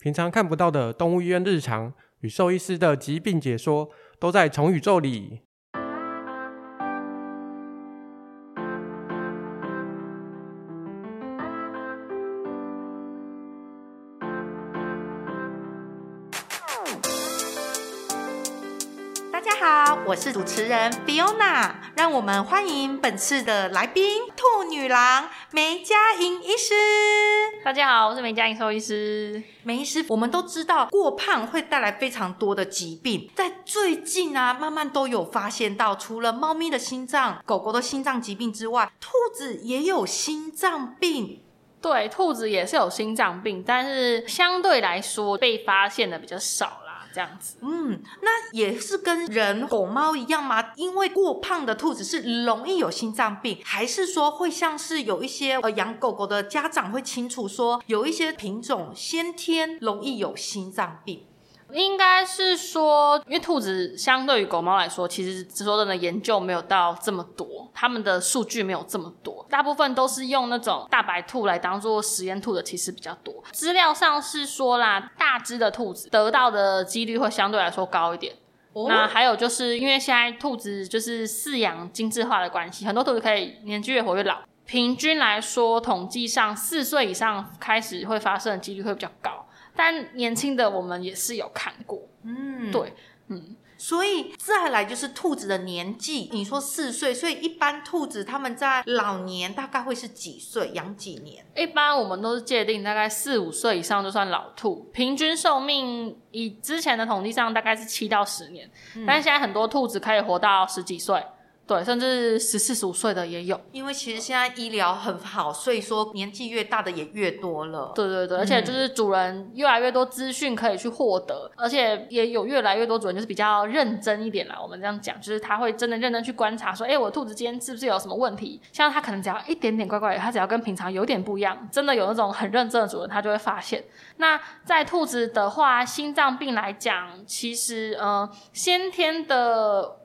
平常看不到的动物医院日常与兽医师的疾病解说，都在宠宇宙里。我是主持人 Fiona，让我们欢迎本次的来宾兔女郎梅佳颖医师。大家好，我是梅佳颖兽医师。梅医师，我们都知道过胖会带来非常多的疾病，在最近啊，慢慢都有发现到，除了猫咪的心脏、狗狗的心脏疾病之外，兔子也有心脏病。对，兔子也是有心脏病，但是相对来说被发现的比较少。这样子，嗯，那也是跟人、狗、猫一样吗？因为过胖的兔子是容易有心脏病，还是说会像是有一些呃养狗狗的家长会清楚说，有一些品种先天容易有心脏病？应该是说，因为兔子相对于狗猫来说，其实说真的研究没有到这么多，他们的数据没有这么多，大部分都是用那种大白兔来当做实验兔的，其实比较多。资料上是说啦，大只的兔子得到的几率会相对来说高一点。哦、那还有就是因为现在兔子就是饲养精致化的关系，很多兔子可以年纪越活越老。平均来说，统计上四岁以上开始会发生的几率会比较高。但年轻的我们也是有看过，嗯，对，嗯，所以再来就是兔子的年纪，你说四岁，所以一般兔子他们在老年大概会是几岁？养几年？一般我们都是界定大概四五岁以上就算老兔，平均寿命以之前的统计上大概是七到十年，嗯，但是现在很多兔子可以活到十几岁。对，甚至十四十五岁的也有，因为其实现在医疗很好，所以说年纪越大的也越多了。对对对，而且就是主人越来越多资讯可以去获得，而且也有越来越多主人就是比较认真一点啦。我们这样讲，就是他会真的认真去观察，说，哎，我兔子今天是不是有什么问题？像他可能只要一点点怪怪的，他只要跟平常有点不一样，真的有那种很认真的主人，他就会发现。那在兔子的话，心脏病来讲，其实呃，先天的。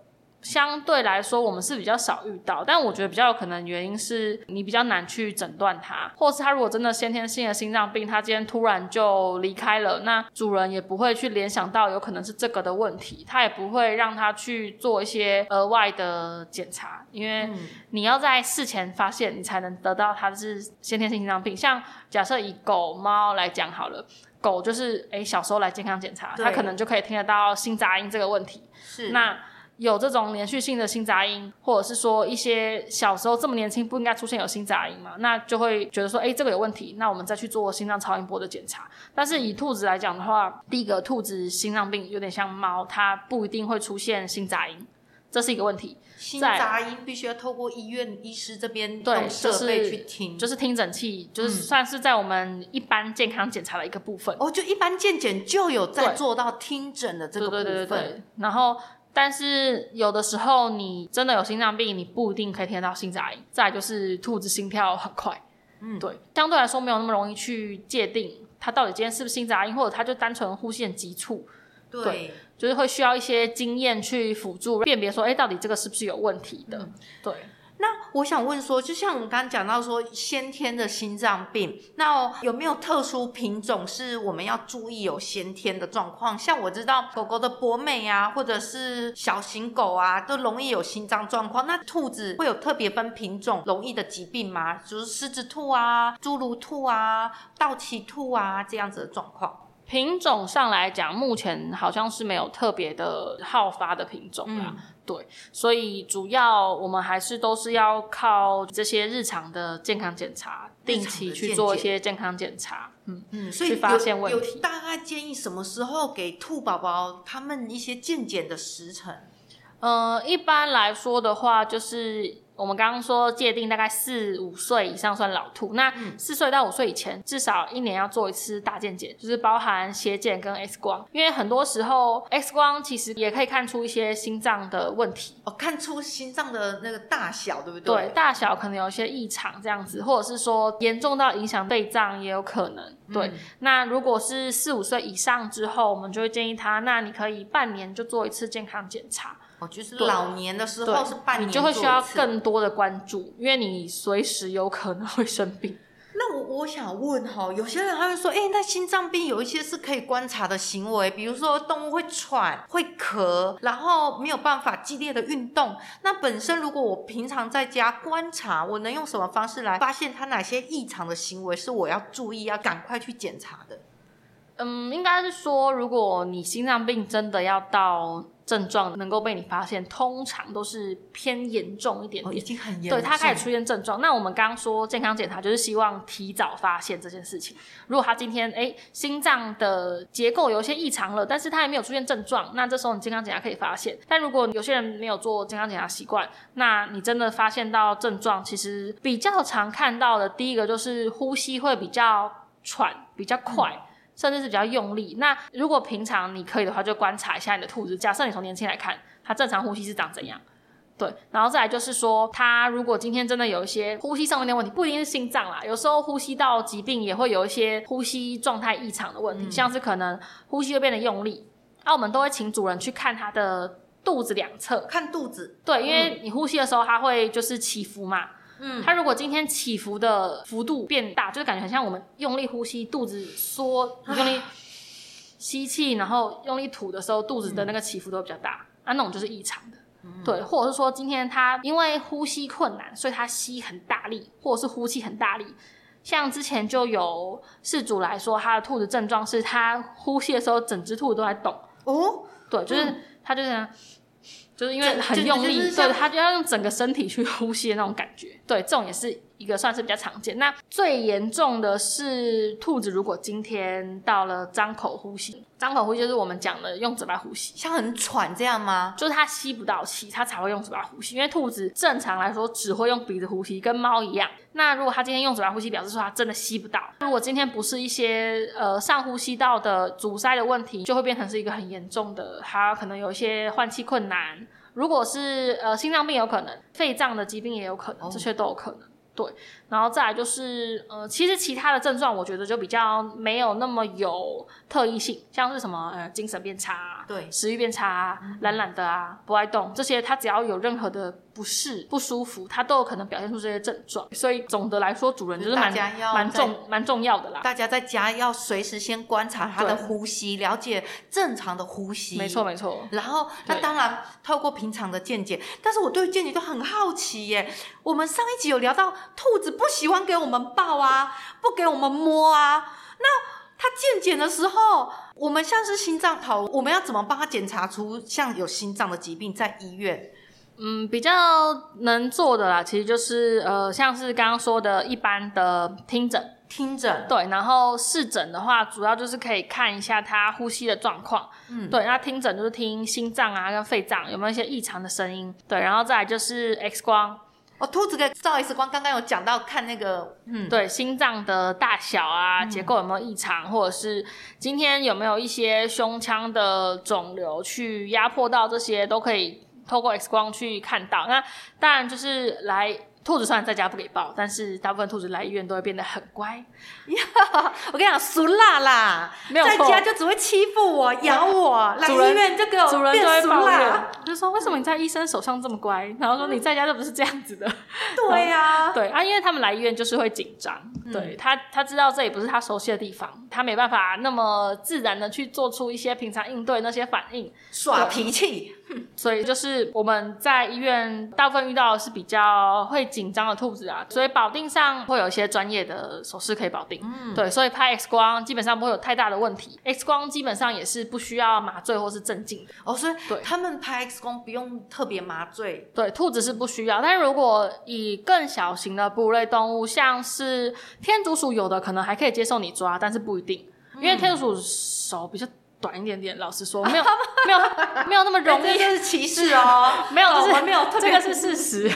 相对来说，我们是比较少遇到，但我觉得比较有可能原因是你比较难去诊断它，或是它如果真的先天性的心脏病，它今天突然就离开了，那主人也不会去联想到有可能是这个的问题，他也不会让他去做一些额外的检查，因为你要在事前发现，你才能得到它是先天性心脏病。像假设以狗猫来讲好了，狗就是诶小时候来健康检查，它可能就可以听得到心杂音这个问题，是那。有这种连续性的心杂音，或者是说一些小时候这么年轻不应该出现有心杂音嘛，那就会觉得说，哎，这个有问题，那我们再去做心脏超音波的检查。但是以兔子来讲的话，第一个兔子心脏病有点像猫，它不一定会出现心杂音，这是一个问题。心杂音必须要透过医院医师这边对设备去听，就是听诊器，就是算是在我们一般健康检查的一个部分。哦，就一般健检就有在做到听诊的这个部分。对对对对对，然后。但是有的时候你真的有心脏病，你不一定可以听得到心杂音。再来就是兔子心跳很快，嗯，对，相对来说没有那么容易去界定它到底今天是不是心杂音，或者它就单纯呼吸很急促，对，对，就是会需要一些经验去辅助辨别说，哎，到底这个是不是有问题的，嗯、对。那我想问说，就像我们刚刚讲到说先天的心脏病，那有没有特殊品种是我们要注意有先天的状况？像我知道狗狗的博美啊，或者是小型狗啊，都容易有心脏状况。那兔子会有特别分品种容易的疾病吗？就是狮子兔啊、侏儒兔啊、道奇兔啊这样子的状况。品种上来讲，目前好像是没有特别的好发的品种啦。嗯对，所以主要我们还是都是要靠这些日常的健康检查，定期去做一些健康检查，嗯嗯，所以去发现问题。大概建议什么时候给兔宝宝他们一些健检的时程？呃，一般来说的话，就是。我们刚刚说界定大概四五岁以上算老兔，那四岁到五岁以前至少一年要做一次大健检，就是包含血检跟 X 光，因为很多时候 X 光其实也可以看出一些心脏的问题哦，看出心脏的那个大小，对不对？对，大小可能有一些异常这样子，或者是说严重到影响肺脏也有可能。对，嗯、那如果是四五岁以上之后，我们就会建议他，那你可以半年就做一次健康检查。哦，就是老年的时候是半年，你就会需要更多的关注，因为你随时有可能会生病。那我我想问哈，有些人他会说，哎、欸，那心脏病有一些是可以观察的行为，比如说动物会喘、会咳，然后没有办法激烈的运动。那本身如果我平常在家观察，我能用什么方式来发现它哪些异常的行为是我要注意、要赶快去检查的？嗯，应该是说，如果你心脏病真的要到症状能够被你发现，通常都是偏严重一点点，哦、已经很严重。对，它开始出现症状。那我们刚刚说健康检查，就是希望提早发现这件事情。如果他今天哎心脏的结构有一些异常了，但是他还没有出现症状，那这时候你健康检查可以发现。但如果有些人没有做健康检查习惯，那你真的发现到症状，其实比较常看到的第一个就是呼吸会比较喘，比较快。嗯甚至是比较用力。那如果平常你可以的话，就观察一下你的兔子。假设你从年轻来看，它正常呼吸是长怎样？对。然后再来就是说，它如果今天真的有一些呼吸上面的问题，不一定是心脏啦，有时候呼吸道疾病也会有一些呼吸状态异常的问题，嗯、像是可能呼吸会变得用力。那我们都会请主人去看它的肚子两侧，看肚子。对，因为你呼吸的时候，它会就是起伏嘛。嗯，它如果今天起伏的幅度变大，就是感觉很像我们用力呼吸，肚子缩，用力吸气，然后用力吐的时候，肚子的那个起伏都会比较大，啊，那种就是异常的。嗯、对，或者是说今天他因为呼吸困难，所以他吸很大力，或者是呼气很大力。像之前就有事主来说，他的兔子症状是他呼吸的时候，整只兔子都在动。哦，对，就是他就是。嗯就是因为很用力，对，他就要用整个身体去呼吸的那种感觉，对，这种也是一个算是比较常见。那最严重的是兔子，如果今天到了张口呼吸。张口呼吸就是我们讲的用嘴巴呼吸，像很喘这样吗？就是它吸不到气，它才会用嘴巴呼吸。因为兔子正常来说只会用鼻子呼吸，跟猫一样。那如果他今天用嘴巴呼吸，表示说他真的吸不到。如果今天不是一些呃上呼吸道的阻塞的问题，就会变成是一个很严重的，他可能有一些换气困难。如果是呃心脏病有可能，肺脏的疾病也有可能，这些都有可能。对，然后再来就是，呃，其实其他的症状，我觉得就比较没有那么有特异性，像是什么，呃，精神变差，对，食欲变差，懒懒的啊，不爱动，这些，它只要有任何的不适、不舒服，它都有可能表现出这些症状。所以总的来说，主人就是蛮蛮重蛮重要的啦。大家在家要随时先观察它的呼吸，了解正常的呼吸。没错没错。然后，那当然透过平常的见解，但是我对见解都很好奇耶。我们上一集有聊到。兔子不喜欢给我们抱啊，不给我们摸啊。那他健检的时候，我们像是心脏头，我们要怎么帮他检查出像有心脏的疾病？在医院，嗯，比较能做的啦，其实就是呃，像是刚刚说的一般的听诊，听诊，对。然后视诊的话，主要就是可以看一下他呼吸的状况，嗯，对。那听诊就是听心脏啊跟肺脏有没有一些异常的声音，对。然后再来就是 X 光。哦，兔子给照 X 光，刚刚有讲到看那个，嗯，对，心脏的大小啊，嗯、结构有没有异常，或者是今天有没有一些胸腔的肿瘤去压迫到这些，都可以透过 X 光去看到。那当然就是来。兔子虽然在家不给抱，但是大部分兔子来医院都会变得很乖。呀，我跟你讲，俗辣啦，没有在家就只会欺负我、咬我，来医院就给我变俗辣。就说为什么你在医生手上这么乖？然后说你在家就不是这样子的。对呀，对啊，因为他们来医院就是会紧张，对他他知道这也不是他熟悉的地方，他没办法那么自然的去做出一些平常应对那些反应，耍脾气。所以就是我们在医院大部分遇到的是比较会紧张的兔子啊，所以保定上会有一些专业的手势可以保定。嗯，对，所以拍 X 光基本上不会有太大的问题。X 光基本上也是不需要麻醉或是镇静的。哦，所以对他们拍 X 光不用特别麻醉。对，兔子是不需要，但是如果以更小型的哺乳类动物，像是天竺鼠，有的可能还可以接受你抓，但是不一定，因为天竺鼠手比较。短一点点，老实说，没有 没有没有那么容易，这是歧视哦。没有，就是没有，这个是事实。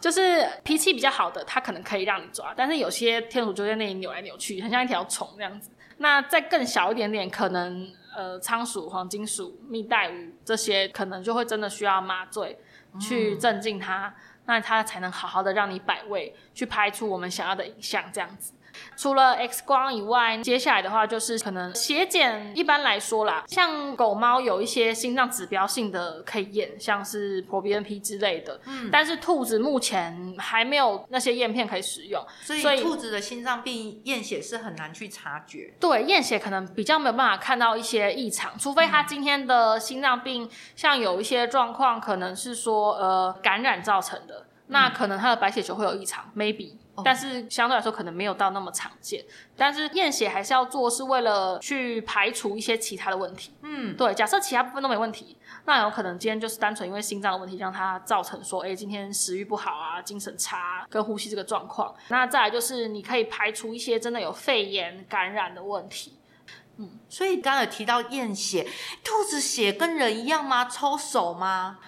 就是脾气比较好的，他可能可以让你抓，但是有些天鼠就在那里扭来扭去，很像一条虫这样子。那再更小一点点，可能呃仓鼠、黄金鼠、蜜袋鼯这些，可能就会真的需要麻醉去镇静它，嗯、那它才能好好的让你摆位，去拍出我们想要的影像这样子。除了 X 光以外，接下来的话就是可能血检，一般来说啦，像狗猫有一些心脏指标性的可以验，像是 proBNP 之类的。嗯，但是兔子目前还没有那些验片可以使用，所以兔子的心脏病验血是很难去察觉。对，验血可能比较没有办法看到一些异常，除非它今天的心脏病，像有一些状况可能是说呃感染造成的，那可能它的白血球会有异常，maybe。但是相对来说可能没有到那么常见，但是验血还是要做，是为了去排除一些其他的问题。嗯，对，假设其他部分都没问题，那有可能今天就是单纯因为心脏的问题让它造成说，哎，今天食欲不好啊，精神差跟呼吸这个状况。那再来就是你可以排除一些真的有肺炎感染的问题。嗯，所以刚刚有提到验血，兔子血跟人一样吗？抽手吗？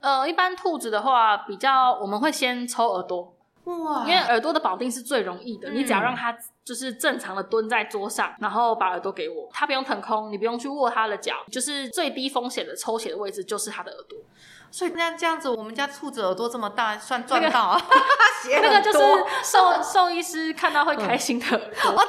呃，一般兔子的话比较我们会先抽耳朵。哇，因为耳朵的保定是最容易的，嗯、你只要让它就是正常的蹲在桌上，然后把耳朵给我，它不用腾空，你不用去握它的脚，就是最低风险的抽血的位置就是它的耳朵。所以那这样子，我们家兔子耳朵这么大，算赚到啊！那个、那个就是兽兽医师看到会开心的耳朵、嗯、哦，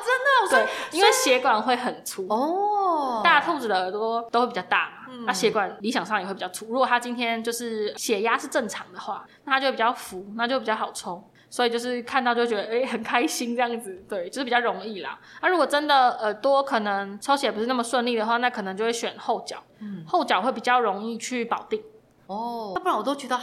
真的，对，因为血管会很粗哦，大兔子的耳朵都会比较大嘛，那、嗯、血管理想上也会比较粗。如果它今天就是血压是正常的话，那它就会比较浮，那就比较好抽。所以就是看到就觉得哎、欸、很开心这样子，对，就是比较容易啦。那、啊、如果真的耳朵可能抽血不是那么顺利的话，那可能就会选后脚，嗯，后脚会比较容易去保定。哦，要不然我都觉得，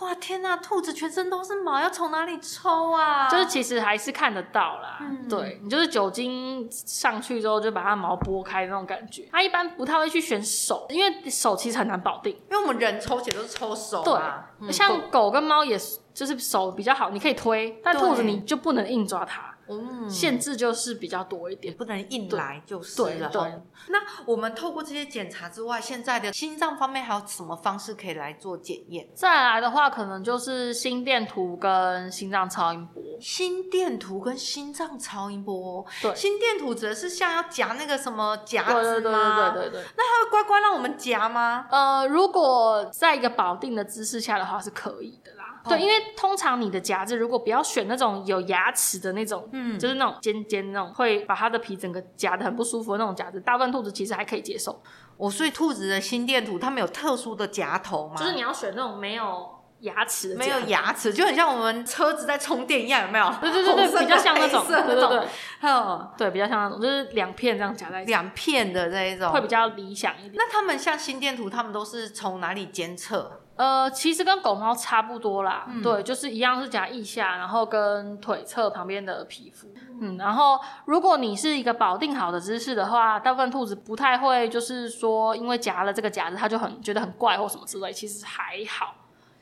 哇天呐，兔子全身都是毛，要从哪里抽啊？就是其实还是看得到啦，嗯、对，你就是酒精上去之后就把它毛拨开那种感觉。它一般不太会去选手，因为手其实很难保定，因为我们人抽血都是抽手、啊，对，嗯、像狗。跟猫也是，就是手比较好，你可以推，但兔子你就不能硬抓它。嗯，限制就是比较多一点，不能硬来就是了。对，对，那我们透过这些检查之外，现在的心脏方面还有什么方式可以来做检验？再来的话，可能就是心电图跟心脏超音波。心电图跟心脏超音波，对，心电图指的是像要夹那个什么夹子吗？对对对对对对。那它会乖乖让我们夹吗？呃，如果在一个保定的姿势下的话，是可以的。对，因为通常你的夹子如果不要选那种有牙齿的那种，嗯，就是那种尖尖那种，会把它的皮整个夹的很不舒服的那种夹子，大部分兔子其实还可以接受。哦，所以兔子的心电图它没有特殊的夹头吗？就是你要选那种没有牙齿的，没有牙齿，就很像我们车子在充电一样，有没有？对对对对，比较像那种，对对对，嗯，对，比较像那种，就是两片这样夹在一起，两片的这一种会比较理想一点。那他们像心电图，他们都是从哪里监测？呃，其实跟狗猫差不多啦，嗯、对，就是一样是夹腋下，然后跟腿侧旁边的皮肤，嗯，然后如果你是一个保定好的姿势的话，大部分兔子不太会，就是说因为夹了这个夹子，它就很觉得很怪或什么之类，其实还好。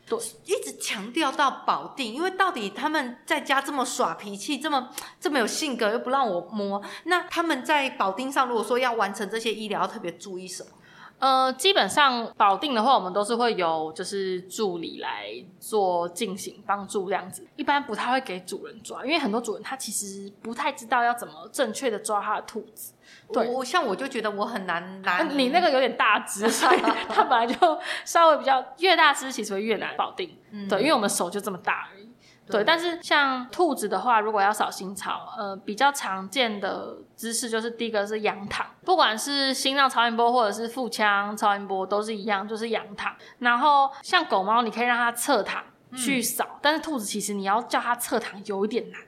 对，一直强调到保定，因为到底他们在家这么耍脾气，这么 这么有性格，又不让我摸，那他们在保定上，如果说要完成这些医疗，要特别注意什么？呃，基本上保定的话，我们都是会有就是助理来做进行帮助这样子，一般不太会给主人抓，因为很多主人他其实不太知道要怎么正确的抓他的兔子。对，我像我就觉得我很难拿，你那个有点大只，所以它本来就 稍微比较越大只，其实会越难保定。嗯，对，因为我们手就这么大。对，但是像兔子的话，如果要扫心槽，呃，比较常见的姿势就是第一个是仰躺，不管是心脏超音波或者是腹腔超音波都是一样，就是仰躺。然后像狗猫，你可以让它侧躺去扫，嗯、但是兔子其实你要叫它侧躺有一点难。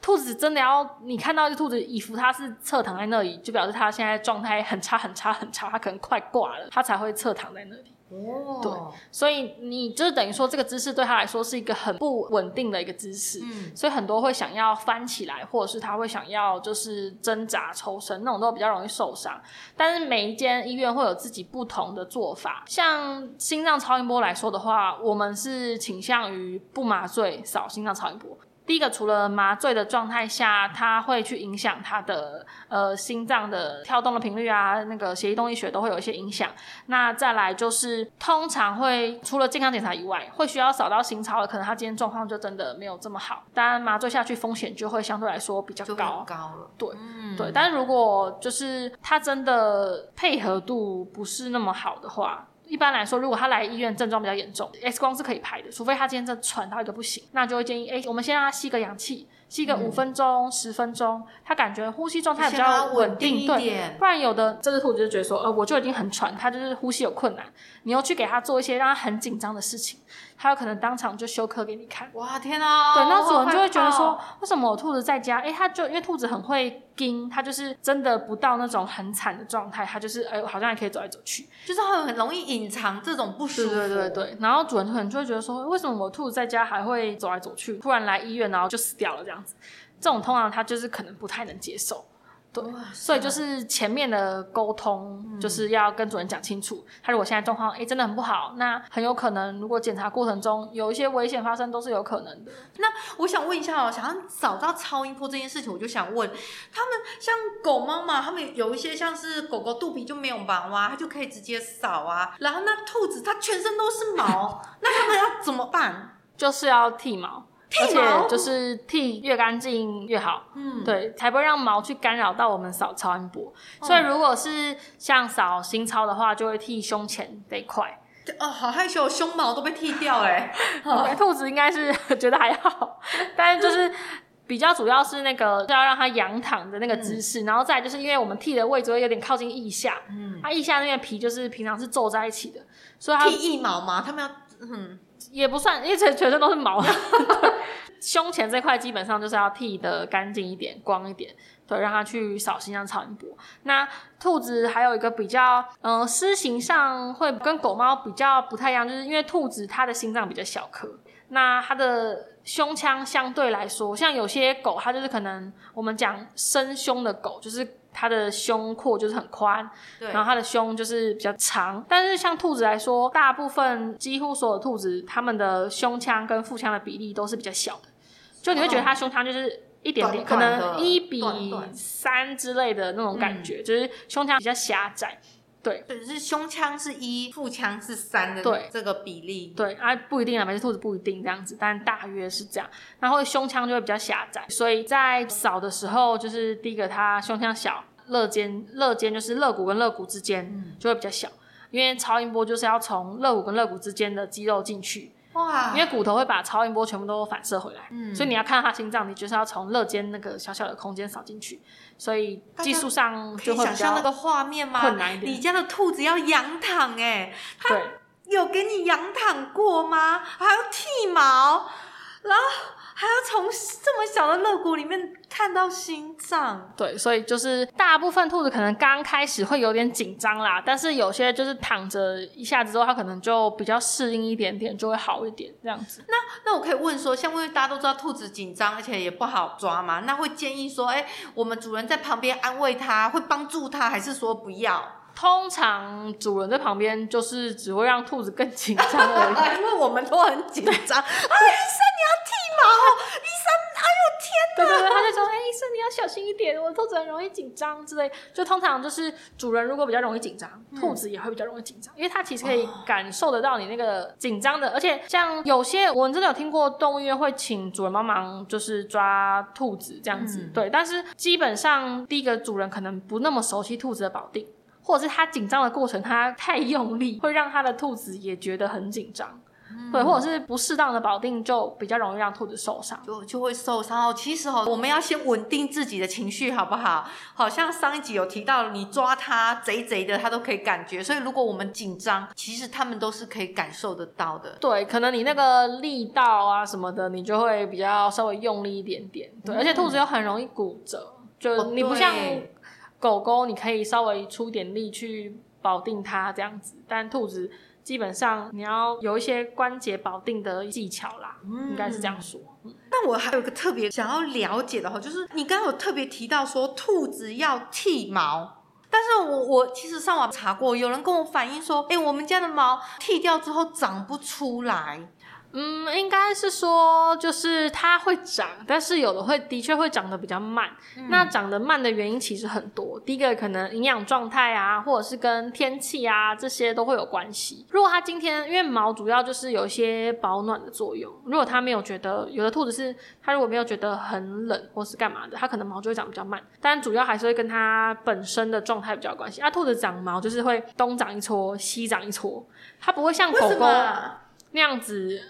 兔子真的要你看到一只兔子，以服它是侧躺在那里，就表示它现在状态很差很差很差，它可能快挂了，它才会侧躺在那里。哦，对，所以你就是等于说这个姿势对他来说是一个很不稳定的一个姿势，嗯，所以很多会想要翻起来，或者是他会想要就是挣扎抽身，那种都比较容易受伤。但是每一间医院会有自己不同的做法，像心脏超音波来说的话，我们是倾向于不麻醉扫心脏超音波。第一个，除了麻醉的状态下，它会去影响他的呃心脏的跳动的频率啊，那个血液动力学都会有一些影响。那再来就是，通常会除了健康检查以外，会需要扫到心超的，可能他今天状况就真的没有这么好，当然麻醉下去风险就会相对来说比较高。高了，对，嗯、对。但是如果就是他真的配合度不是那么好的话。一般来说，如果他来医院症状比较严重，X 光是可以拍的，除非他今天这喘到一个不行，那就会建议，哎、欸，我们先让他吸个氧气，吸个五分钟、十、嗯、分钟，他感觉呼吸状态比较稳定，定对。不然有的这只兔子就觉得说，呃，我就已经很喘，他就是呼吸有困难，你又去给他做一些让他很紧张的事情，他有可能当场就休克给你看。哇，天啊！对，那主人就会觉得说，为什么我兔子在家？哎，他就因为兔子很会盯，它就是真的不到那种很惨的状态，它就是哎，好像还可以走来走去，就是很很容易隐藏这种不舒服。对对对对。然后主人可能就会觉得说，为什么我兔子在家还会走来走去，突然来医院然后就死掉了这样子。这种通常他就是可能不太能接受，对，所以就是前面的沟通就是要跟主人讲清楚，嗯、他如果现在状况哎真的很不好，那很有可能如果检查过程中有一些危险发生都是有可能的。那我想问一下哦，想要找到超音波这件事情，我就想问他们，像狗猫嘛，他们有一些像是狗狗肚皮就没有毛啊，它就可以直接扫啊，然后那兔子它全身都是毛，那他们要怎么办？就是要剃毛。而且就是剃越干净越好，嗯，对，才不会让毛去干扰到我们扫超音波。嗯、所以如果是像扫心超的话，就会剃胸前这一块。哦，好害羞，胸毛都被剃掉哎。Okay, 兔子应该是 觉得还好，但是就是比较主要是那个就要让它仰躺的那个姿势，嗯、然后再就是因为我们剃的位置会有点靠近腋下，嗯，它腋下那个皮就是平常是皱在一起的，所以它剃腋毛吗？他们要嗯。也不算，因为全全身都是毛。胸前这块基本上就是要剃的干净一点、光一点，对，让它去扫心脏超音波。那兔子还有一个比较，嗯、呃，尸形上会跟狗猫比较不太一样，就是因为兔子它的心脏比较小颗，那它的胸腔相对来说，像有些狗它就是可能我们讲深胸的狗，就是。它的胸廓就是很宽，对，然后它的胸就是比较长。但是像兔子来说，大部分几乎所有兔子，它们的胸腔跟腹腔的比例都是比较小的，就你会觉得它胸腔就是一点点，哦、可能一比三之类的那种感觉，就是胸腔比较狭窄。对，只是胸腔是一，腹腔是三的这个比例。对，对啊，不一定啊，每只兔子不一定这样子，但大约是这样。然后胸腔就会比较狭窄，所以在扫的时候，就是第一个它胸腔小，肋间肋间就是肋骨跟肋骨之间就会比较小，嗯、因为超音波就是要从肋骨跟肋骨之间的肌肉进去。哇！因为骨头会把超音波全部都反射回来，嗯，所以你要看到它心脏，你就是要从肋间那个小小的空间扫进去，所以技术上就会想象那个画面吗？你家的兔子要仰躺哎，它有给你仰躺过吗？还要剃毛，然后。还要从这么小的肋骨里面看到心脏，对，所以就是大部分兔子可能刚开始会有点紧张啦，但是有些就是躺着一下子之后，它可能就比较适应一点点，就会好一点这样子。那那我可以问说，像因为大家都知道兔子紧张，而且也不好抓嘛，那会建议说，哎，我们主人在旁边安慰它，会帮助它，还是说不要？通常主人在旁边就是只会让兔子更紧张而已，因为我们都很紧张。哎，小心一点，我兔子很容易紧张之类。就通常就是主人如果比较容易紧张，兔子也会比较容易紧张，因为它其实可以感受得到你那个紧张的。而且像有些我真的有听过动物医院会请主人帮忙，就是抓兔子这样子。对，但是基本上第一个主人可能不那么熟悉兔子的保定。或者是他紧张的过程，他太用力，会让他的兔子也觉得很紧张，嗯、对，或者是不适当的保定，就比较容易让兔子受伤，就就会受伤哦。其实哦，我们要先稳定自己的情绪，好不好？好像上一集有提到，你抓它贼贼的，它都可以感觉。所以如果我们紧张，其实它们都是可以感受得到的。对，可能你那个力道啊什么的，你就会比较稍微用力一点点。对，嗯、而且兔子又很容易骨折，就你不像。狗狗你可以稍微出点力去保定它这样子，但兔子基本上你要有一些关节保定的技巧啦，嗯、应该是这样说。那我还有一个特别想要了解的话，就是你刚刚有特别提到说兔子要剃毛，但是我我其实上网查过，有人跟我反映说，哎、欸，我们家的毛剃掉之后长不出来。嗯，应该是说，就是它会长，但是有的会的确会长得比较慢。嗯、那长得慢的原因其实很多，第一个可能营养状态啊，或者是跟天气啊这些都会有关系。如果它今天因为毛主要就是有一些保暖的作用，如果它没有觉得，有的兔子是它如果没有觉得很冷或是干嘛的，它可能毛就会长比较慢。但主要还是会跟它本身的状态比较有关系。啊，兔子长毛就是会东长一撮，西长一撮，它不会像狗狗那样子。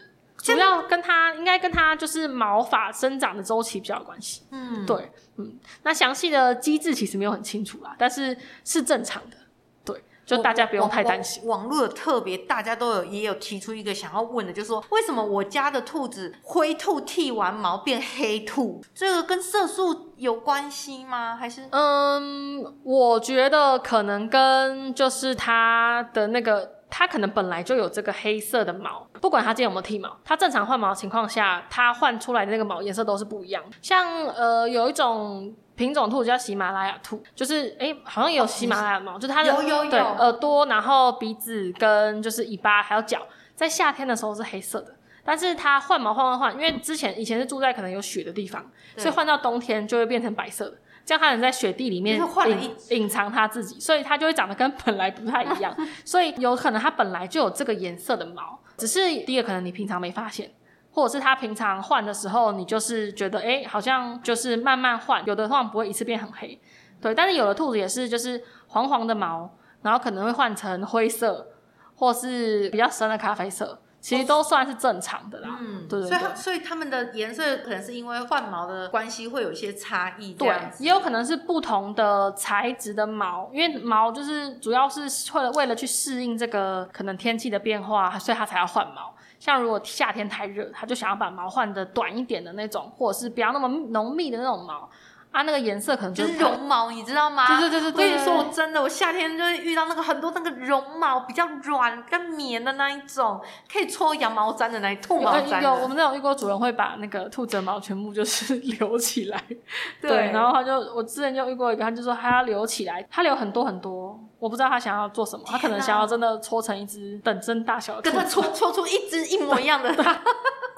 主要跟它应该跟它就是毛发生长的周期比较有关系。嗯，对，嗯，那详细的机制其实没有很清楚啦，但是是正常的。对就大家不用太担心。网络的特别，大家都有也有提出一个想要问的，就是说为什么我家的兔子灰兔剃完毛变黑兔？这个跟色素有关系吗？还是？嗯，我觉得可能跟就是它的那个，它可能本来就有这个黑色的毛，不管它今天有没有剃毛，它正常换毛的情况下，它换出来的那个毛颜色都是不一样。像呃，有一种。品种兔子叫喜马拉雅兔，就是哎、欸，好像也有喜马拉雅毛，哦、就是它的有有有对耳朵，然后鼻子跟就是尾巴还有脚，在夏天的时候是黑色的，但是它换毛换换换，因为之前以前是住在可能有雪的地方，所以换到冬天就会变成白色的，这样它能在雪地里面隐隐藏它自己，所以它就会长得跟本来不太一样，所以有可能它本来就有这个颜色的毛，只是第一个可能你平常没发现。或者是它平常换的时候，你就是觉得哎、欸，好像就是慢慢换，有的话不会一次变很黑，对。但是有的兔子也是，就是黄黄的毛，然后可能会换成灰色，或是比较深的咖啡色，其实都算是正常的啦。嗯，对，对，对。所以它，所以它们的颜色可能是因为换毛的关系，会有一些差异。对，也有可能是不同的材质的毛，因为毛就是主要是为了为了去适应这个可能天气的变化，所以它才要换毛。像如果夏天太热，他就想要把毛换的短一点的那种，或者是不要那么浓密的那种毛。啊，那个颜色可能就，是绒毛，你知道吗？对对对对。我跟你说，我真的，我夏天就会遇到那个很多那个绒毛比较软、跟棉的那一种，可以搓羊毛毡的那一兔毛毡。有，我们那种遇过主人会把那个兔子的毛全部就是 留起来。对，对。然后他就，我之前就遇过一个，他就说他要留起来，他留很多很多，我不知道他想要做什么，他可能想要真的搓成一只等身大小的兔子，跟他搓搓出一只一模一样的。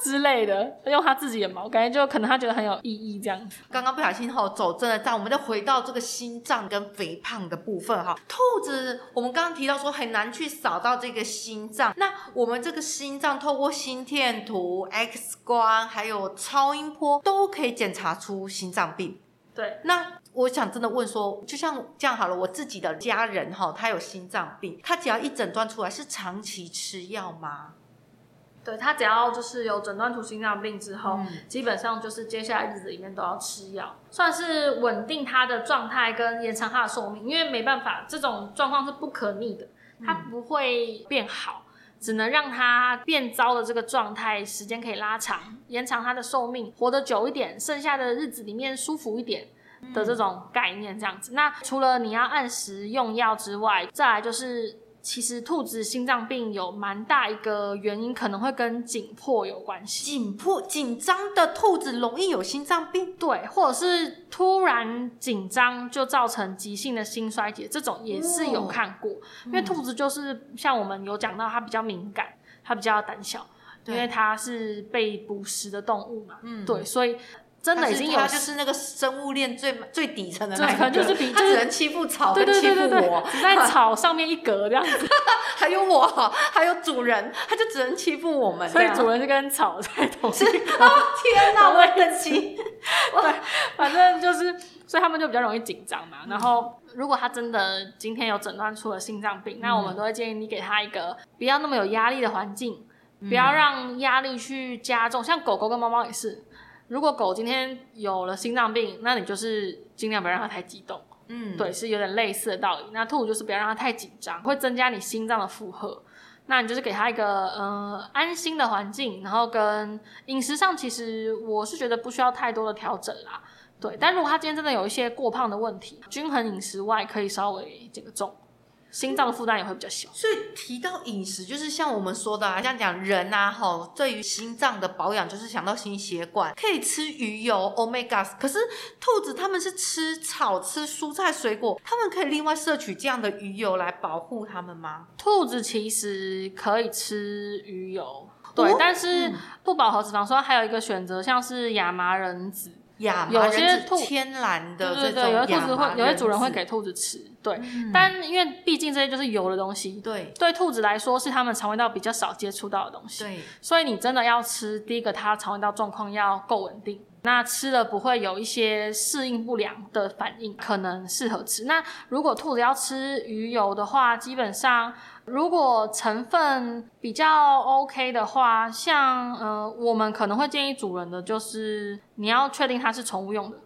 之类的，用他自己的毛，感觉就可能他觉得很有意义这样子。刚刚不小心吼走真的站，我们再回到这个心脏跟肥胖的部分哈。兔子，我们刚刚提到说很难去扫到这个心脏，那我们这个心脏透过心电图、X 光还有超音波都可以检查出心脏病。对，那我想真的问说，就像这样好了，我自己的家人哈，他有心脏病，他只要一诊断出来，是长期吃药吗？对，他只要就是有诊断出心脏病之后，嗯，基本上就是接下来日子里面都要吃药，算是稳定他的状态跟延长他的寿命。因为没办法，这种状况是不可逆的，他不会变好，嗯，只能让他变糟的这个状态时间可以拉长，延长他的寿命，活得久一点，剩下的日子里面舒服一点的这种概念这样子。那除了你要按时用药之外，再来就是。其实兔子心脏病有蛮大一个原因，可能会跟紧迫有关系。紧迫、紧张的兔子容易有心脏病，对，或者是突然紧张就造成急性的心衰竭，这种也是有看过。哦、因为兔子就是像我们有讲到，它比较敏感，它比较胆小，因为它是被捕食的动物嘛。嗯，对，所以。真的已经有，它就是那个生物链最最底层的那个，可能就是比，它只能欺负草跟欺负我，只在草 上面一格这样子。还有我，还有主人，他就只能欺负我们。所以主人是跟草在同一格。天哪，我很气。对，反正就是，所以他们就比较容易紧张嘛。然后，如果他真的今天有诊断出了心脏病，那我们都会建议你给他一个不要那么有压力的环境，不要让压力去加重。像狗狗跟猫猫也是。如果狗今天有了心脏病，那你就是尽量不要让它太激动。嗯，对，是有点类似的道理。那兔子就是不要让它太紧张，会增加你心脏的负荷。那你就是给它一个呃安心的环境，然后跟饮食上，其实我是觉得不需要太多的调整啦。对，但如果它今天真的有一些过胖的问题，均衡饮食外可以稍微减个重。心脏的负担也会比较小，所以提到饮食，就是像我们说的，啊，像讲人啊，吼，对于心脏的保养，就是想到心血管，可以吃鱼油，Omega。可是兔子他们是吃草、吃蔬菜、水果，他们可以另外摄取这样的鱼油来保护他们吗？兔子其实可以吃鱼油，对，哦、但是不饱和脂肪酸还有一个选择，像是亚麻仁籽。有些兔天然的，对对对，有些兔子会，有些主人会给兔子吃，对。嗯、但因为毕竟这些就是油的东西，对，对兔子来说是它们肠胃道比较少接触到的东西，对。所以你真的要吃，第一个它肠胃道状况要够稳定，那吃了不会有一些适应不良的反应，可能适合吃。那如果兔子要吃鱼油的话，基本上如果成分比较 OK 的话，像呃，我们可能会建议主人的就是你要确定它是宠物用的。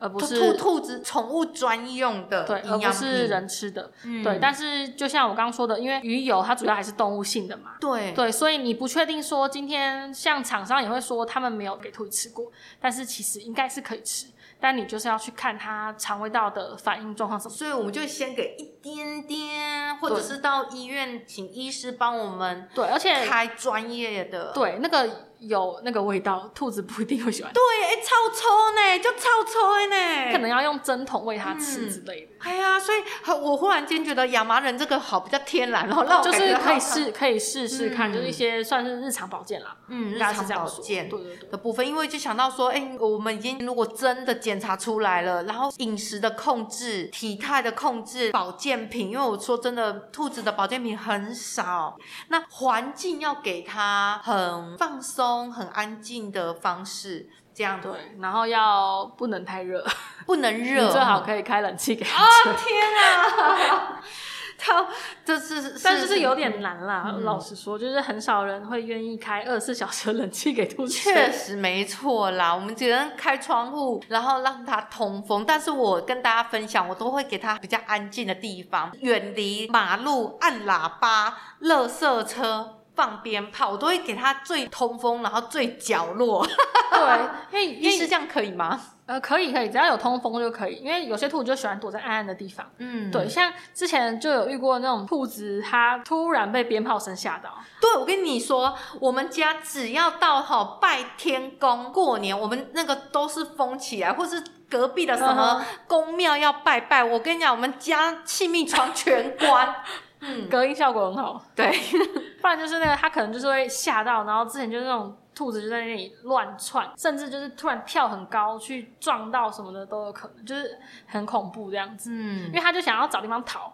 而不是兔兔子宠物专用的，对，而不是人吃的，嗯、对。但是就像我刚刚说的，因为鱼油它主要还是动物性的嘛，对对，所以你不确定说今天像厂商也会说他们没有给兔子吃过，但是其实应该是可以吃。但你就是要去看它肠胃道的反应状况什么，所以我们就先给一点点，或者是到医院请医师帮我们，对，而且开专业的，对，那个有那个味道，兔子不一定会喜欢。对，哎、欸，臭臭呢，就超臭呢，可能要用针筒喂它吃之类的。哎、嗯、呀，所以我忽然间觉得亚麻仁这个好比较天然，然后让我就是可以试可以试试看、嗯，就是一些算是日常保健啦，嗯，日常保健对对对的部分，因为就想到说，哎、欸，我们已经如果真的。检查出来了，然后饮食的控制、体态的控制、保健品，因为我说真的，兔子的保健品很少。那环境要给它很放松、很安静的方式，这样对。然后要不能太热，不能热，最好可以开冷气给他。啊、哦、天啊！他这是，但是是有点难啦。嗯、老实说，就是很少人会愿意开二十四小时的冷气给兔子。确实没错啦，我们只能开窗户，然后让它通风。但是我跟大家分享，我都会给它比较安静的地方，远离马路、按喇叭、垃圾车、放鞭炮，我都会给它最通风，然后最角落。对，因为 医师这样可以吗？呃，可以可以，只要有通风就可以，因为有些兔子就喜欢躲在暗暗的地方。嗯，对，像之前就有遇过那种兔子，它突然被鞭炮声吓到。对，我跟你说，我们家只要到好拜天公过年，我们那个都是封起来，或是隔壁的什么宫庙要拜拜，我跟你讲，我们家气密窗全关，嗯，隔音效果很好。对，不然就是那个它可能就是会吓到，然后之前就是那种。兔子就在那里乱窜，甚至就是突然跳很高去撞到什么的都有可能，就是很恐怖这样子。嗯，因为他就想要找地方逃，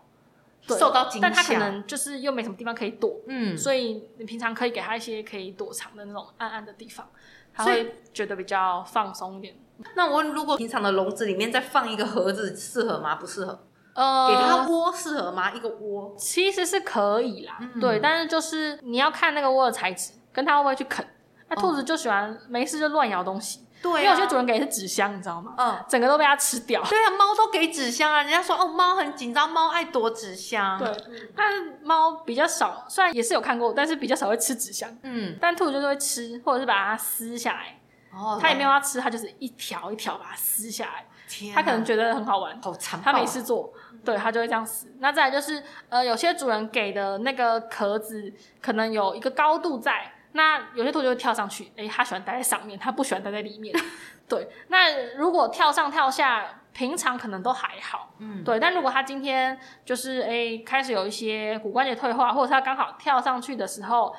受到惊吓，但他可能就是又没什么地方可以躲。嗯，所以你平常可以给他一些可以躲藏的那种暗暗的地方，他会觉得比较放松一点。那我问，如果平常的笼子里面再放一个盒子，适合吗？不适合。呃，给他窝适合吗？一个窝其实是可以啦，嗯，对，但是就是你要看那个窝的材质，跟它会不会去啃。那兔子就喜欢没事就乱咬东西，对、啊，因为有些主人给的是纸箱，你知道吗？嗯，整个都被它吃掉。对啊，猫都给纸箱啊，人家说哦，猫很紧张，猫爱躲纸箱。对，但猫比较少，虽然也是有看过，但是比较少会吃纸箱。嗯，但兔子就是会吃，或者是把它撕下来。哦，它也没有要吃，它就是一条一条把它撕下来。天、啊，它可能觉得很好玩，好残暴。它没事做，对，它就会这样死。那再来就是，呃，有些主人给的那个壳子，可能有一个高度在。那有些兔就会跳上去，诶、欸，它喜欢待在上面，它不喜欢待在里面。对，那如果跳上跳下，平常可能都还好，嗯，对。但如果它今天就是诶、欸、开始有一些骨关节退化，或者是它刚好跳上去的时候，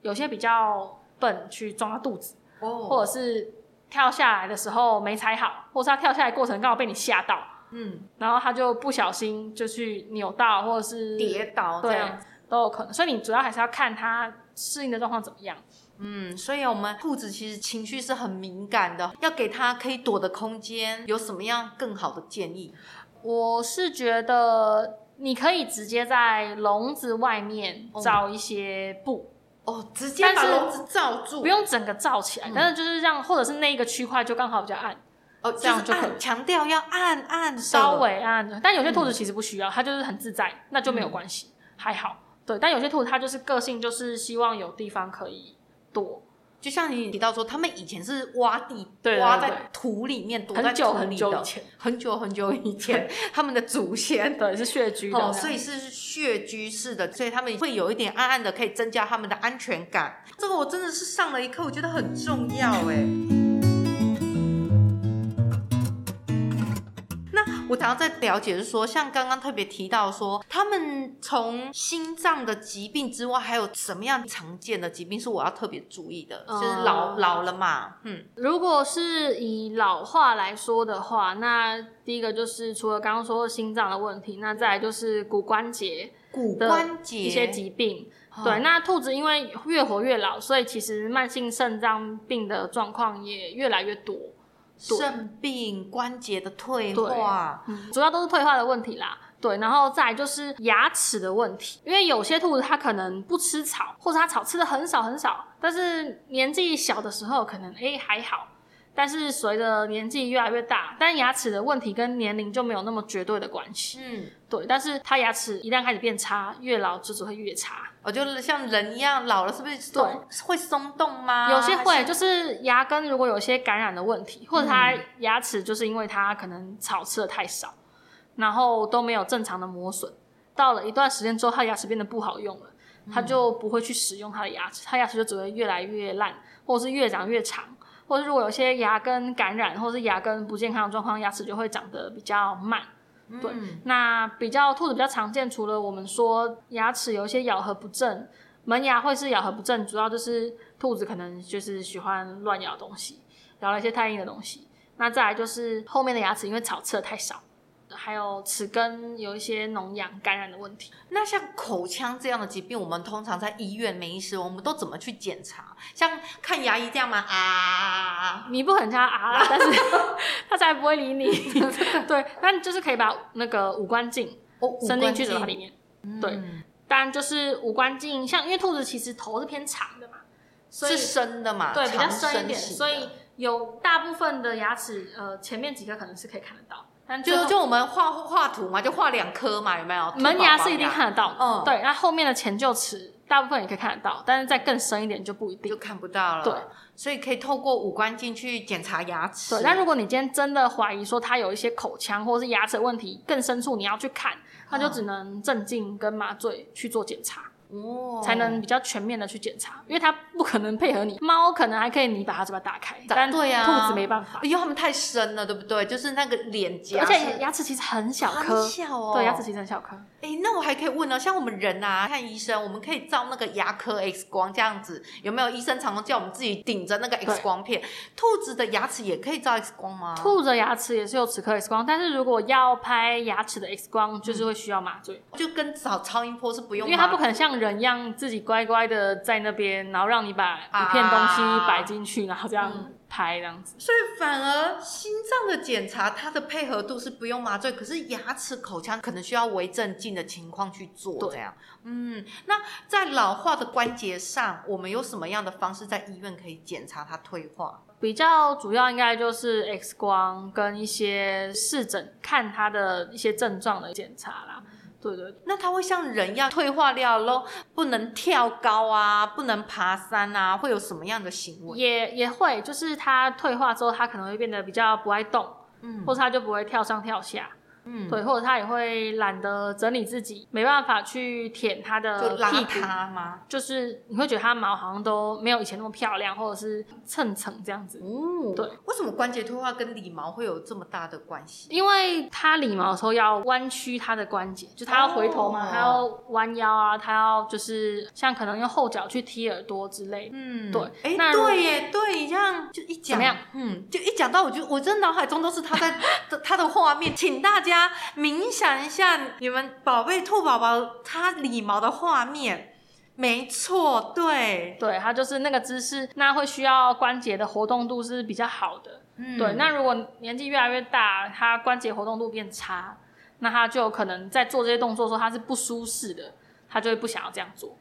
有些比较笨，去撞到肚子，哦，或者是跳下来的时候没踩好，或者是它跳下来过程刚好被你吓到，嗯，然后他就不小心就去扭到，或者是跌倒，对，都有可能。所以你主要还是要看他。适应的状况怎么样？嗯，所以我们兔子其实情绪是很敏感的，要给它可以躲的空间。有什么样更好的建议？我是觉得你可以直接在笼子外面找一些布哦，直接把笼子罩住，不用整个罩起来，嗯、但是就是让或者是那一个区块就刚好比较暗哦，这样就可以强调要按按稍微按。但有些兔子其实不需要，它就是很自在，那就没有关系，嗯、还好。对，但有些兔子它就是个性，就是希望有地方可以躲。就像你提到说，他们以前是挖地，对对对，挖在土里面，躲在土里的。很久很久以前，很久很久以前，他们的祖先对是穴居的，哦，所以是穴居式的，所以他们会有一点暗暗的，可以增加他们的安全感。这个我真的是上了一课，我觉得很重要哎。我想要再了解是说，像刚刚特别提到说，他们从心脏的疾病之外，还有什么样常见的疾病是我要特别注意的？就是老、嗯、老了嘛，嗯，如果是以老化来说的话，那第一个就是除了刚刚说的心脏的问题，那再来就是骨关节、骨关节一些疾病。对，那兔子因为越活越老，所以其实慢性肾脏病的状况也越来越多。肾病、关节的退化，嗯，主要都是退化的问题啦。对，然后再来就是牙齿的问题，因为有些兔子它可能不吃草，或者它草吃的很少很少，但是年纪小的时候可能诶还好。但是随着年纪越来越大，但牙齿的问题跟年龄就没有那么绝对的关系。嗯，对。但是他牙齿一旦开始变差，越老就只会越差。哦，就是像人一样，老了是不是松？对，会松动吗？有些会，就是牙根如果有些感染的问题，或者他牙齿就是因为他可能草吃的太少，然后都没有正常的磨损，到了一段时间之后，他牙齿变得不好用了，他就不会去使用他的牙齿，他牙齿就只会越来越烂，或者是越长越长。或者如果有些牙根感染，或者是牙根不健康的状况，牙齿就会长得比较慢。嗯、对，那比较兔子比较常见，除了我们说牙齿有一些咬合不正，门牙会是咬合不正，主要就是兔子可能就是喜欢乱咬东西，咬了一些太硬的东西。那再来就是后面的牙齿，因为草吃的太少。还有齿根有一些脓疡感染的问题。那像口腔这样的疾病，我们通常在医院没医师，我们都怎么去检查？像看牙医这样吗？啊，你不可能叫他啊，但是 他才不会理你。对，但就是可以把那个五官镜伸进去嘴巴里面。对，当然就是五官镜，像因为兔子其实头是偏长的嘛，所以是深的嘛，对，比较深一点，所以有大部分的牙齿，呃，前面几颗可能是可以看得到。就就我们画画图嘛，就画两颗嘛，有没有？门牙是一定看得到的，嗯，对。那后面的前臼齿大部分也可以看得到，但是再更深一点就不一定，就看不到了。对，所以可以透过五官镜去检查牙齿。对，但如果你今天真的怀疑说他有一些口腔或者是牙齿问题更深处，你要去看，那就只能镇静跟麻醉去做检查。哦，才能比较全面的去检查，因为它不可能配合你。猫可能还可以，你把它嘴巴打开，但对呀，兔子没办法，因为它们太深了，对不对？就是那个脸颊，而且牙齿其实很小颗，很小哦，对，牙齿其实很小颗。哎，那我还可以问呢，像我们人啊，看医生，我们可以照那个牙科 X 光这样子，有没有医生常常叫我们自己顶着那个 X 光片？兔子的牙齿也可以照 X 光吗？兔子的牙齿也是有齿科 X 光，但是如果要拍牙齿的 X 光，就是会需要麻醉，就跟找超音波是不用，因为它不可能像人一样自己。乖乖的在那边，然后让你把一片东西摆进去，啊、然后这样拍这样子。所以反而心脏的检查，它的配合度是不用麻醉，可是牙齿、口腔可能需要微镇静的情况去做这样。嗯，那在老化的关节上，我们有什么样的方式在医院可以检查它退化？比较主要应该就是 X 光跟一些视诊，看它的一些症状的检查啦。对对，那它会像人一样退化掉咯，不能跳高啊，不能爬山啊，会有什么样的行为？也也会，就是它退化之后，它可能会变得比较不爱动，嗯，或者它就不会跳上跳下。嗯，对，或者他也会懒得整理自己，没办法去舔他的屁股吗？就是你会觉得它毛好像都没有以前那么漂亮，或者是蹭蹭这样子。哦，对，为什么关节退化跟理毛会有这么大的关系？因为他理毛的时候要弯曲他的关节，就他要回头嘛，他要弯腰啊，他要就是像可能用后脚去踢耳朵之类。嗯，对，哎，对耶，对，这样就一讲，怎么样？嗯，就一讲到，我就我这脑海中都是他在 他的画面，请大家。家冥想一下，你们宝贝兔宝宝它理毛的画面，没错，对对，它就是那个姿势，那会需要关节的活动度是比较好的，嗯，对。那如果年纪越来越大，它关节活动度变差，那它就可能在做这些动作的时候，它是不舒适的，它就会不想要这样做。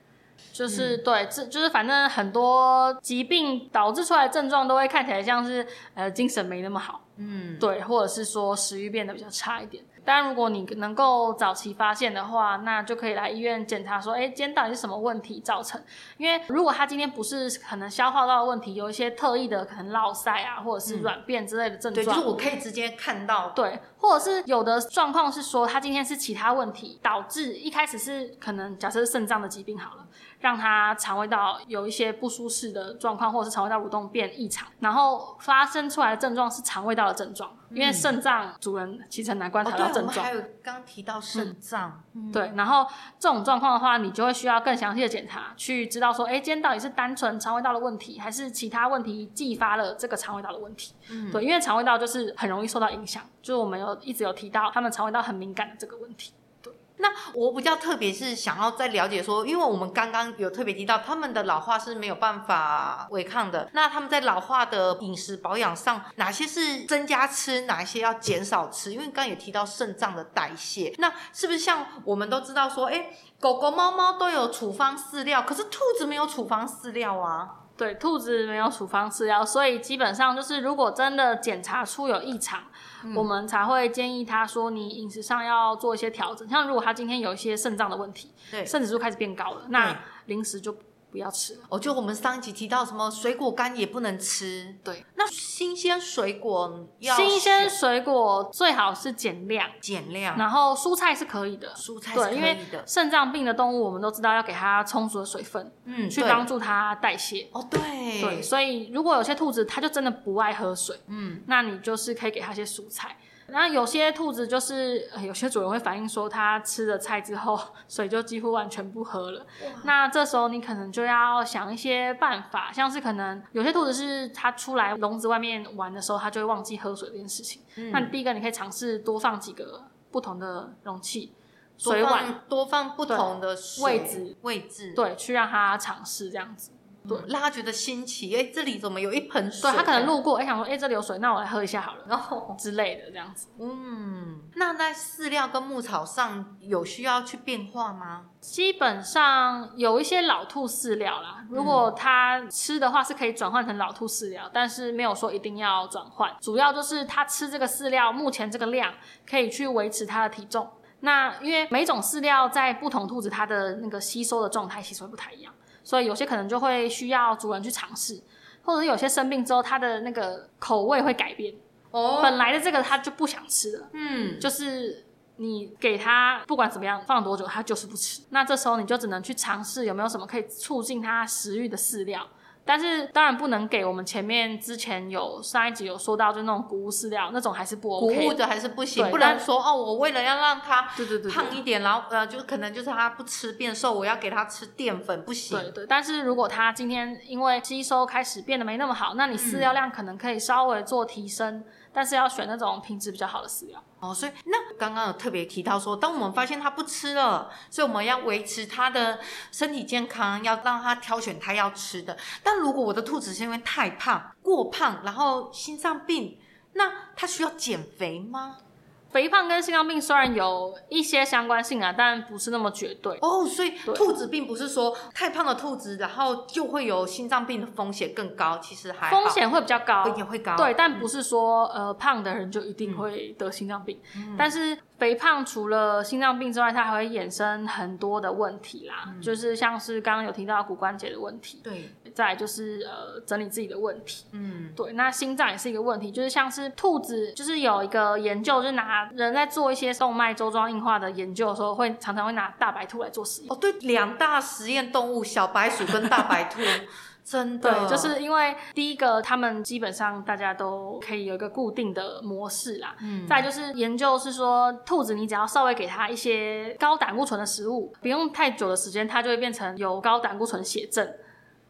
就是、嗯、对，这就是反正很多疾病导致出来的症状都会看起来像是呃精神没那么好，嗯，对，或者是说食欲变得比较差一点。当然，如果你能够早期发现的话，那就可以来医院检查，说，哎，今天到底是什么问题造成？因为如果他今天不是可能消化道的问题，有一些特异的可能落塞啊，或者是软便之类的症状，嗯、对，就是我可以直接看到，对，或者是有的状况是说，他今天是其他问题导致，一开始是可能假设是肾脏的疾病好了，让他肠胃道有一些不舒适的状况，或者是肠胃道蠕动变异常，然后发生出来的症状是肠胃道的症状。因为肾脏主人其实很难观察到症状。还有刚提到肾脏，嗯、对，然后这种状况的话，你就会需要更详细的检查，去知道说，哎，今天到底是单纯肠胃道的问题，还是其他问题继发了这个肠胃道的问题？嗯，对，因为肠胃道就是很容易受到影响，就是我们有一直有提到，他们肠胃道很敏感的这个问题。那我比较特别是想要再了解说，因为我们刚刚有特别提到，他们的老化是没有办法违抗的。那他们在老化的饮食保养上，哪些是增加吃，哪些要减少吃？因为刚刚也提到肾脏的代谢，那是不是像我们都知道说，哎，狗狗、猫猫都有处方饲料，可是兔子没有处方饲料啊？对，兔子没有处方饲料，所以基本上就是如果真的检查出有异常。嗯、我们才会建议他说，你饮食上要做一些调整。像如果他今天有一些肾脏的问题，对，肾指数开始变高了，那零食就不要吃了。哦，就我们上一集提到什么水果干也不能吃。对，那新鲜水果要新鲜水果最好是减量，减量。然后蔬菜是可以的，蔬菜是可以的。对，因为肾脏病的动物，我们都知道要给它充足的水分，嗯，去帮助它代谢。哦，对，对。所以如果有些兔子它就真的不爱喝水，嗯，那你就是可以给它些蔬菜。那有些兔子就是，有些主人会反映说，它吃了菜之后，水就几乎完全不喝了。那这时候你可能就要想一些办法，像是可能有些兔子是它出来笼子外面玩的时候，它就会忘记喝水这件事情。嗯、那你第一个你可以尝试多放几个不同的容器，水碗多放不同的位置位置，对，去让它尝试这样子。对，让他觉得新奇，哎，这里怎么有一盆水？对，他可能路过，哎，想说，哎，这里有水，那我来喝一下好了，然后之类的这样子。嗯，那在饲料跟牧草上有需要去变化吗？基本上有一些老兔饲料啦，如果它吃的话是可以转换成老兔饲料，但是没有说一定要转换，主要就是它吃这个饲料，目前这个量可以去维持它的体重。那因为每种饲料在不同兔子它的那个吸收的状态其实会不太一样。所以有些可能就会需要主人去尝试，或者有些生病之后，它的那个口味会改变。哦，本来的这个它就不想吃了。嗯，就是你给它不管怎么样放多久，它就是不吃。那这时候你就只能去尝试有没有什么可以促进它食欲的饲料。但是当然不能给我们前面之前有上一集有说到，就那种谷物饲料那种还是不 OK，谷物的还是不行，不能说哦，我为了要让它对对对胖一点，然后呃就可能就是它不吃变瘦，我要给它吃淀粉不行。对对，但是如果它今天因为吸收开始变得没那么好，那你饲料量可能可以稍微做提升。嗯但是要选那种品质比较好的饲料哦，所以那刚刚有特别提到说，当我们发现它不吃了，所以我们要维持它的身体健康，要让它挑选它要吃的。但如果我的兔子是因为太胖、过胖，然后心脏病，那它需要减肥吗？肥胖跟心脏病虽然有一些相关性啊，但不是那么绝对哦。所以兔子并不是说太胖的兔子，然后就会有心脏病的风险更高。其实还风险会比较高，也会高。对，但不是说呃胖的人就一定会得心脏病。嗯，但是肥胖除了心脏病之外，它还会衍生很多的问题啦，嗯，就是像是刚刚有提到骨关节的问题。对。再来就是呃整理自己的问题，嗯，对，那心脏也是一个问题，就是像是兔子，就是有一个研究，就是拿人在做一些动脉周状硬化的研究的时候，会常常会拿大白兔来做实验。哦，对，两大实验动物，小白鼠跟大白兔，真的，对，就是因为第一个，他们基本上大家都可以有一个固定的模式啦，嗯，再就是研究是说，兔子你只要稍微给它一些高胆固醇的食物，不用太久的时间，它就会变成有高胆固醇血症。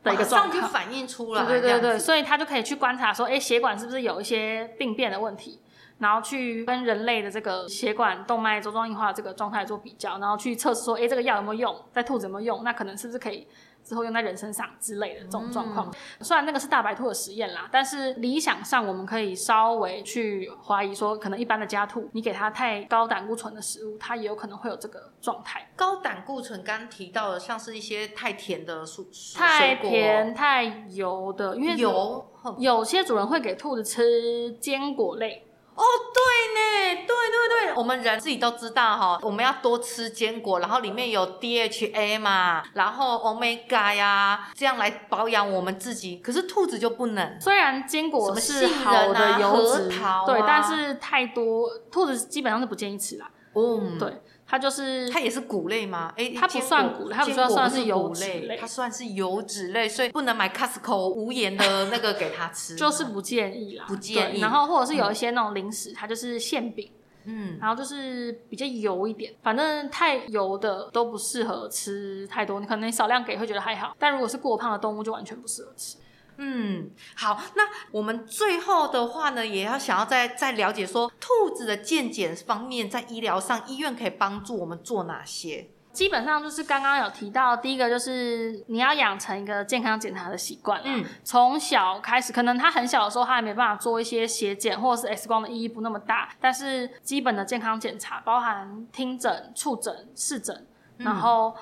的一个状况反映出来，对对对对，所以他就可以去观察说，哎，血管是不是有一些病变的问题，然后去跟人类的这个血管动脉粥状硬化的这个状态做比较，然后去测试说，哎，这个药有没有用，在兔子有没有用，那可能是不是可以。之后用在人身上之类的这种状况，嗯、虽然那个是大白兔的实验啦，但是理想上我们可以稍微去怀疑说，可能一般的家兔，你给它太高胆固醇的食物，它也有可能会有这个状态。高胆固醇刚提到的，像是一些太甜的蔬太甜、太油的，因为油有些主人会给兔子吃坚果类。哦，对呢，对对对，我们人自己都知道哈，我们要多吃坚果，然后里面有 DHA 嘛，然后 Omega 呀，这样来保养我们自己。可是兔子就不能，虽然坚果是好的油脂，对，但是太多，兔子基本上是不建议吃啦。嗯，对。它就是它也是谷类吗？哎，它不算谷，它不算算是油脂类，它算是油脂类，所以不能买 Costco 无盐的那个给它吃，就是不建议啦，不建议。然后或者是有一些那种零食，它就是馅饼。嗯，然后就是比较油一点，反正太油的都不适合吃太多，你可能你少量给会觉得还好，但如果是过胖的动物就完全不适合吃。嗯，好，那我们最后的话呢，也要想要再再了解说，兔子的健检方面在医疗上，医院可以帮助我们做哪些？基本上就是刚刚有提到，第一个就是你要养成一个健康检查的习惯。嗯，从小开始，可能他很小的时候，他还没办法做一些血检或者是 X 光的意义不那么大，但是基本的健康检查，包含听诊、触诊、视诊，然后。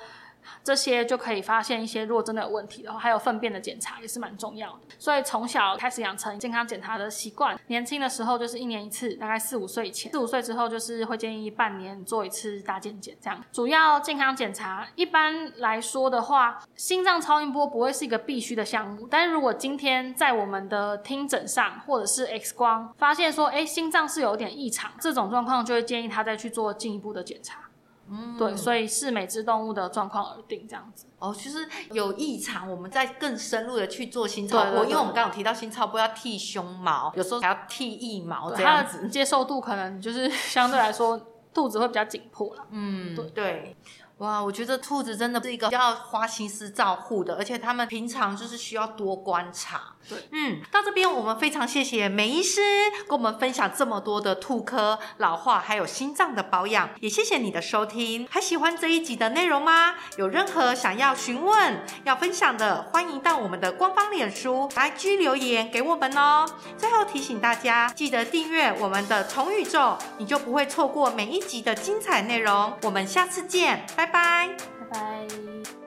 这些就可以发现一些，如果真的有问题的话，还有粪便的检查也是蛮重要的。所以从小开始养成健康检查的习惯，年轻的时候就是一年一次，大概四五岁以前，四五岁之后就是会建议半年做一次大健检，这样。主要健康检查一般来说的话，心脏超音波不会是一个必须的项目，但是如果今天在我们的听诊上或者是 X 光发现说，哎，心脏是有点异常，这种状况就会建议他再去做进一步的检查。嗯，对，所以视每只动物的状况而定，这样子。哦，其实有异常，我们再更深入的去做心超波，因为我们刚刚有提到心超波要剃胸毛，有时候还要剃腋毛，这样子接受度可能就是相对来说肚子会比较紧迫了。嗯，对对。哇，我觉得兔子真的是一个要花心思照护的，而且它们平常就是需要多观察。对，嗯，到这边我们非常谢谢梅医师跟我们分享这么多的兔科老化还有心脏的保养，也谢谢你的收听。还喜欢这一集的内容吗？有任何想要询问、要分享的，欢迎到我们的官方脸书 IG 留言给我们哦。最后提醒大家，记得订阅我们的虫宇宙，你就不会错过每一集的精彩内容。我们下次见，拜拜。拜拜。